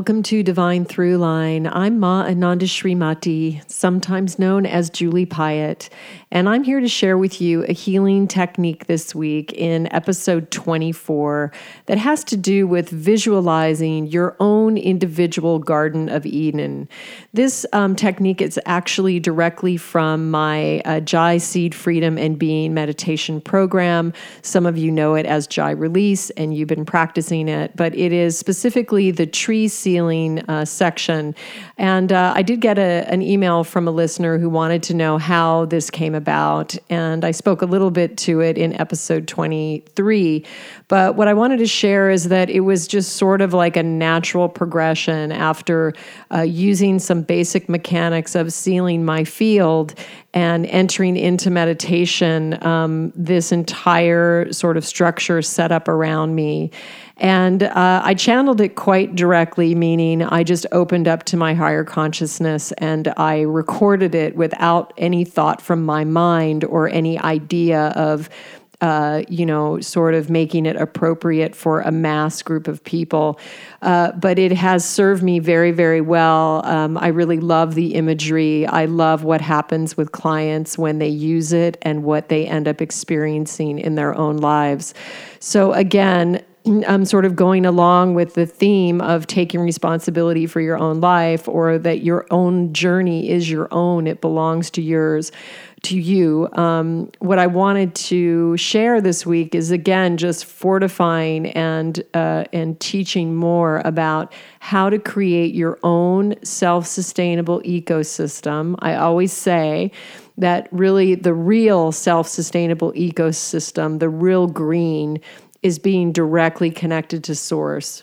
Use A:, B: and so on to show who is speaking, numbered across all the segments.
A: welcome to Divine Throughline. I'm Ma Ananda Srimati, sometimes known as Julie Piatt, and I'm here to share with you a healing technique this week in episode 24 that has to do with visualizing your own individual Garden of Eden. This um, technique is actually directly from my uh, Jai Seed Freedom and Being meditation program. Some of you know it as Jai Release, and you've been practicing it, but it is specifically the tree sealing uh, section. And uh, I did get a, an email from a listener who wanted to know how this came about. And I spoke a little bit to it in episode 23. But what I wanted to share is that it was just sort of like a natural progression after uh, using some basic mechanics of sealing my field and entering into meditation, um, this entire sort of structure set up around me. And uh, I channeled it quite directly, meaning I just opened up to my higher consciousness and I recorded it without any thought from my mind or any idea of uh, you know, sort of making it appropriate for a mass group of people. Uh, but it has served me very, very well. Um, I really love the imagery. I love what happens with clients when they use it and what they end up experiencing in their own lives. So, again, I'm sort of going along with the theme of taking responsibility for your own life or that your own journey is your own, it belongs to yours to you. Um, what I wanted to share this week is again just fortifying and uh, and teaching more about how to create your own self-sustainable ecosystem. I always say that really the real self-sustainable ecosystem, the real green, is being directly connected to source.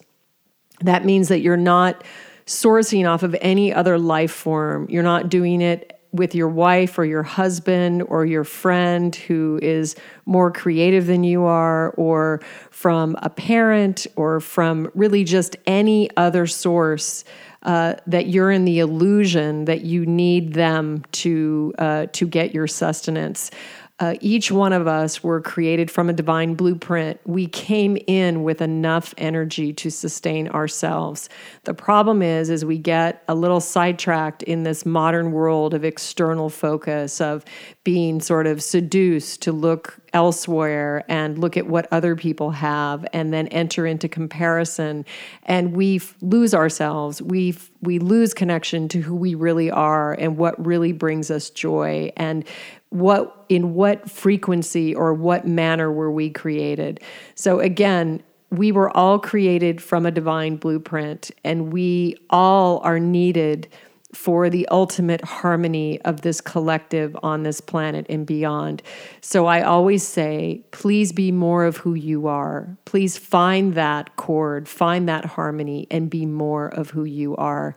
A: That means that you're not sourcing off of any other life form. You're not doing it with your wife or your husband or your friend who is more creative than you are, or from a parent, or from really just any other source. Uh, that you're in the illusion that you need them to uh, to get your sustenance. Uh, each one of us were created from a divine blueprint. We came in with enough energy to sustain ourselves. The problem is, is we get a little sidetracked in this modern world of external focus, of being sort of seduced to look elsewhere and look at what other people have, and then enter into comparison, and we lose ourselves. We we lose connection to who we really are and what really brings us joy and what in what frequency or what manner were we created so again we were all created from a divine blueprint and we all are needed for the ultimate harmony of this collective on this planet and beyond. So I always say, please be more of who you are. Please find that chord, find that harmony, and be more of who you are.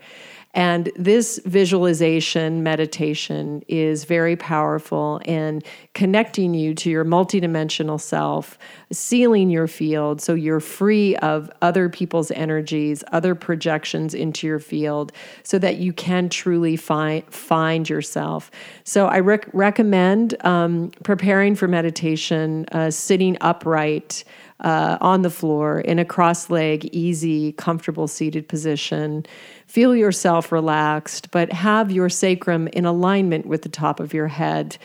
A: And this visualization meditation is very powerful in connecting you to your multidimensional self, sealing your field so you're free of other people's energies, other projections into your field, so that you can truly find find yourself. So I rec- recommend um, preparing for meditation, uh, sitting upright. Uh, on the floor in a cross leg, easy, comfortable seated position. Feel yourself relaxed, but have your sacrum in alignment with the top of your head.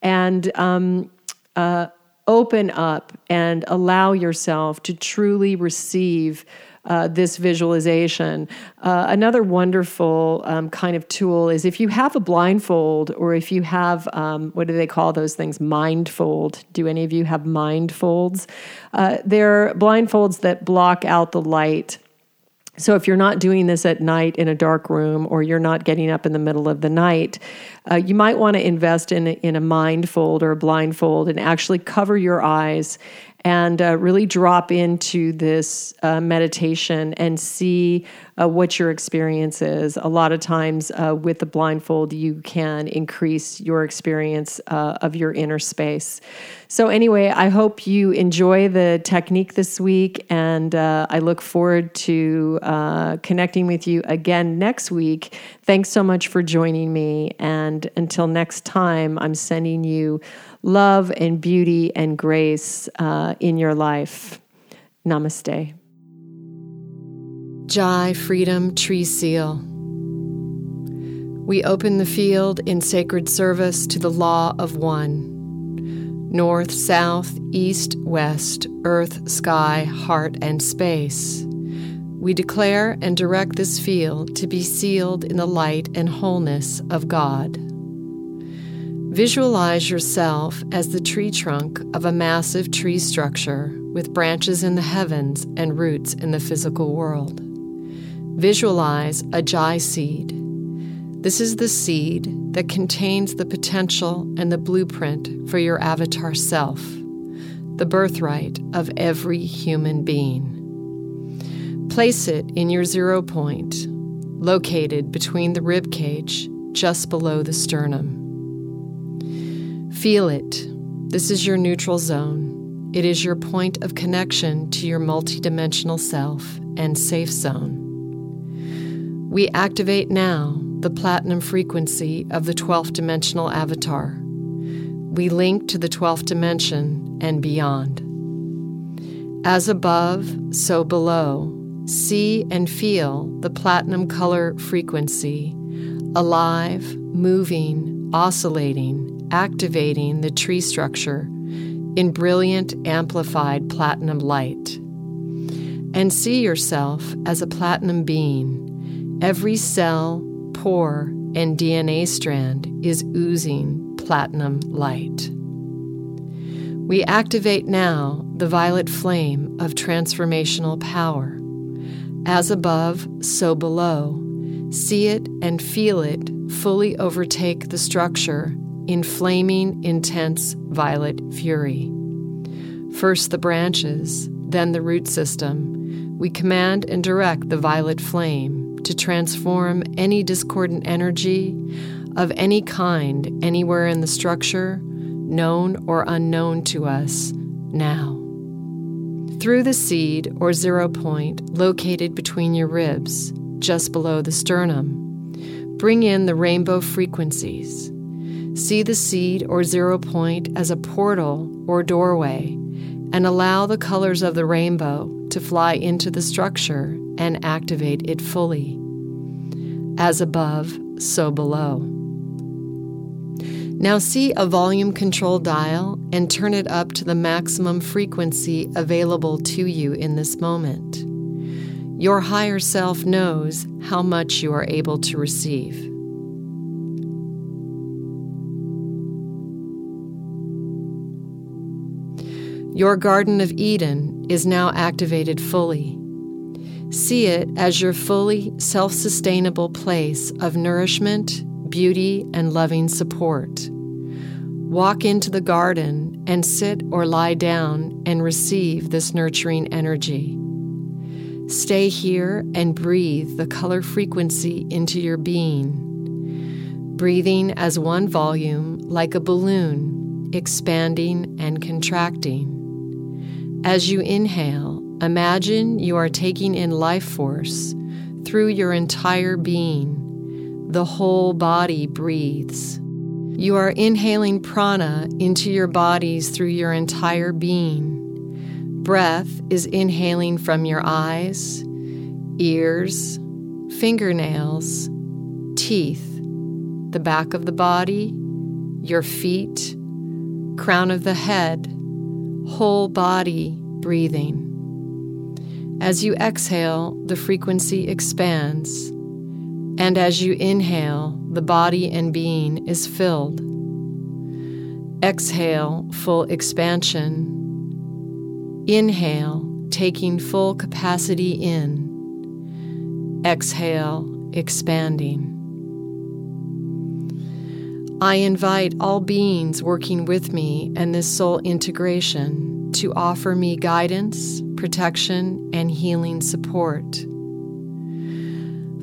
A: And um, uh, open up and allow yourself to truly receive. Uh, this visualization. Uh, another wonderful um, kind of tool is if you have a blindfold or if you have, um, what do they call those things? Mindfold. Do any of you have mindfolds? Uh, they're blindfolds that block out the light so, if you're not doing this at night in a dark room or you're not getting up in the middle of the night, uh, you might want to invest in, in a mindfold or a blindfold and actually cover your eyes and uh, really drop into this uh, meditation and see uh, what your experience is. A lot of times uh, with the blindfold, you can increase your experience uh, of your inner space. So, anyway, I hope you enjoy the technique this week, and uh, I look forward to connecting with you again next week. Thanks so much for joining me. And until next time, I'm sending you love and beauty and grace uh, in your life. Namaste. Jai Freedom Tree Seal. We open the field in sacred service to the law of one. North, south, east, west, earth, sky, heart, and space. We declare and direct this field to be sealed in the light and wholeness of God. Visualize yourself as the tree trunk of a massive tree structure with branches in the heavens and roots in the physical world. Visualize a Jai seed. This is the seed that contains the potential and the blueprint for your avatar self, the birthright of every human being. Place it in your zero point, located between the rib cage just below the sternum. Feel it. This is your neutral zone. It is your point of connection to your multidimensional self and safe zone. We activate now the platinum frequency of the 12th dimensional avatar. We link to the 12th dimension and beyond. As above, so below, see and feel the platinum color frequency, alive, moving, oscillating, activating the tree structure in brilliant amplified platinum light. And see yourself as a platinum being. Every cell, pore, and DNA strand is oozing platinum light. We activate now the violet flame of transformational power. As above, so below. See it and feel it fully overtake the structure in flaming, intense violet fury. First the branches, then the root system. We command and direct the violet flame to transform any discordant energy of any kind anywhere in the structure, known or unknown to us, now. Through the seed or zero point located between your ribs, just below the sternum, bring in the rainbow frequencies See the seed or zero point as a portal or doorway and allow the colors of the rainbow to fly into the structure and activate it fully. As above, so below. Now see a volume control dial and turn it up to the maximum frequency available to you in this moment. Your higher self knows how much you are able to receive. Your Garden of Eden is now activated fully. See it as your fully self sustainable place of nourishment, beauty, and loving support. Walk into the garden and sit or lie down and receive this nurturing energy. Stay here and breathe the color frequency into your being, breathing as one volume like a balloon, expanding and contracting. As you inhale, imagine you are taking in life force through your entire being. The whole body breathes. You are inhaling prana into your bodies through your entire being. Breath is inhaling from your eyes, ears, fingernails, teeth, the back of the body, your feet, crown of the head whole body breathing. As you exhale, the frequency expands, and as you inhale, the body and being is filled. Exhale, full expansion. Inhale, taking full capacity in. Exhale, expanding. I invite all beings working with me and this soul integration to offer me guidance, protection, and healing support.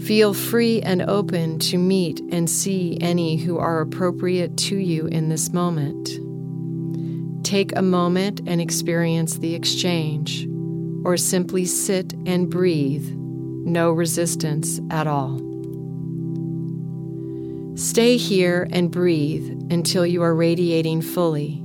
A: Feel free and open to meet and see any who are appropriate to you in this moment. Take a moment and experience the exchange, or simply sit and breathe, no resistance at all. Stay here and breathe until you are radiating fully.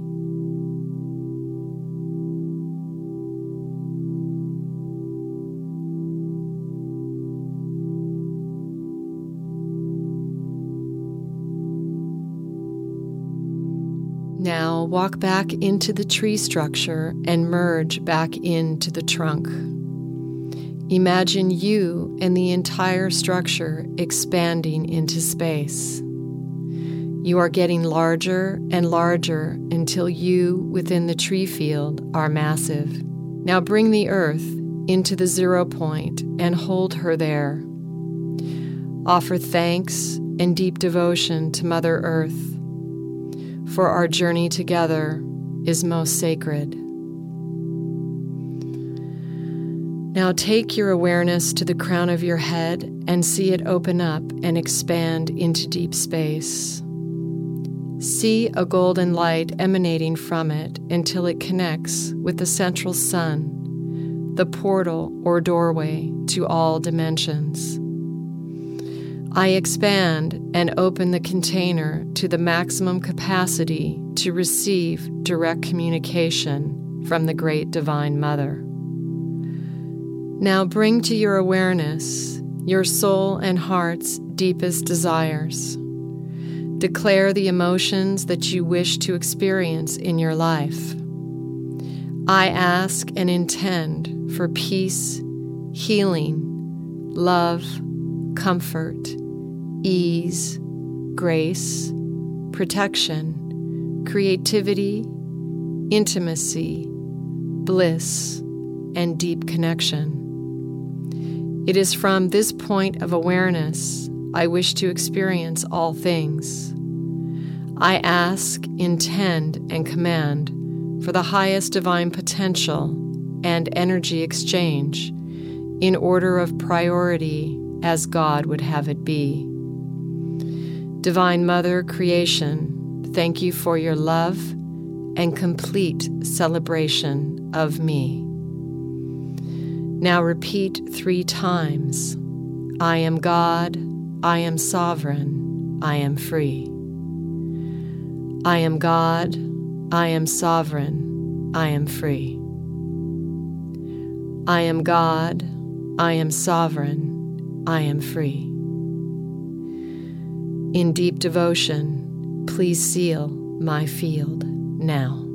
A: Now walk back into the tree structure and merge back into the trunk. Imagine you and the entire structure expanding into space. You are getting larger and larger until you, within the tree field, are massive. Now bring the earth into the zero point and hold her there. Offer thanks and deep devotion to Mother Earth for our journey together is most sacred. Now take your awareness to the crown of your head and see it open up and expand into deep space. See a golden light emanating from it until it connects with the central sun, the portal or doorway to all dimensions. I expand and open the container to the maximum capacity to receive direct communication from the Great Divine Mother. Now bring to your awareness your soul and heart's deepest desires. Declare the emotions that you wish to experience in your life. I ask and intend for peace, healing, love, comfort, ease, grace, protection, creativity, intimacy, bliss, and deep connection. It is from this point of awareness I wish to experience all things. I ask, intend, and command for the highest divine potential and energy exchange in order of priority as God would have it be. Divine Mother, creation, thank you for your love and complete celebration of me. Now repeat three times I am God, I am sovereign, I am free. I am God, I am sovereign, I am free. I am God, I am sovereign, I am free. In deep devotion, please seal my field now.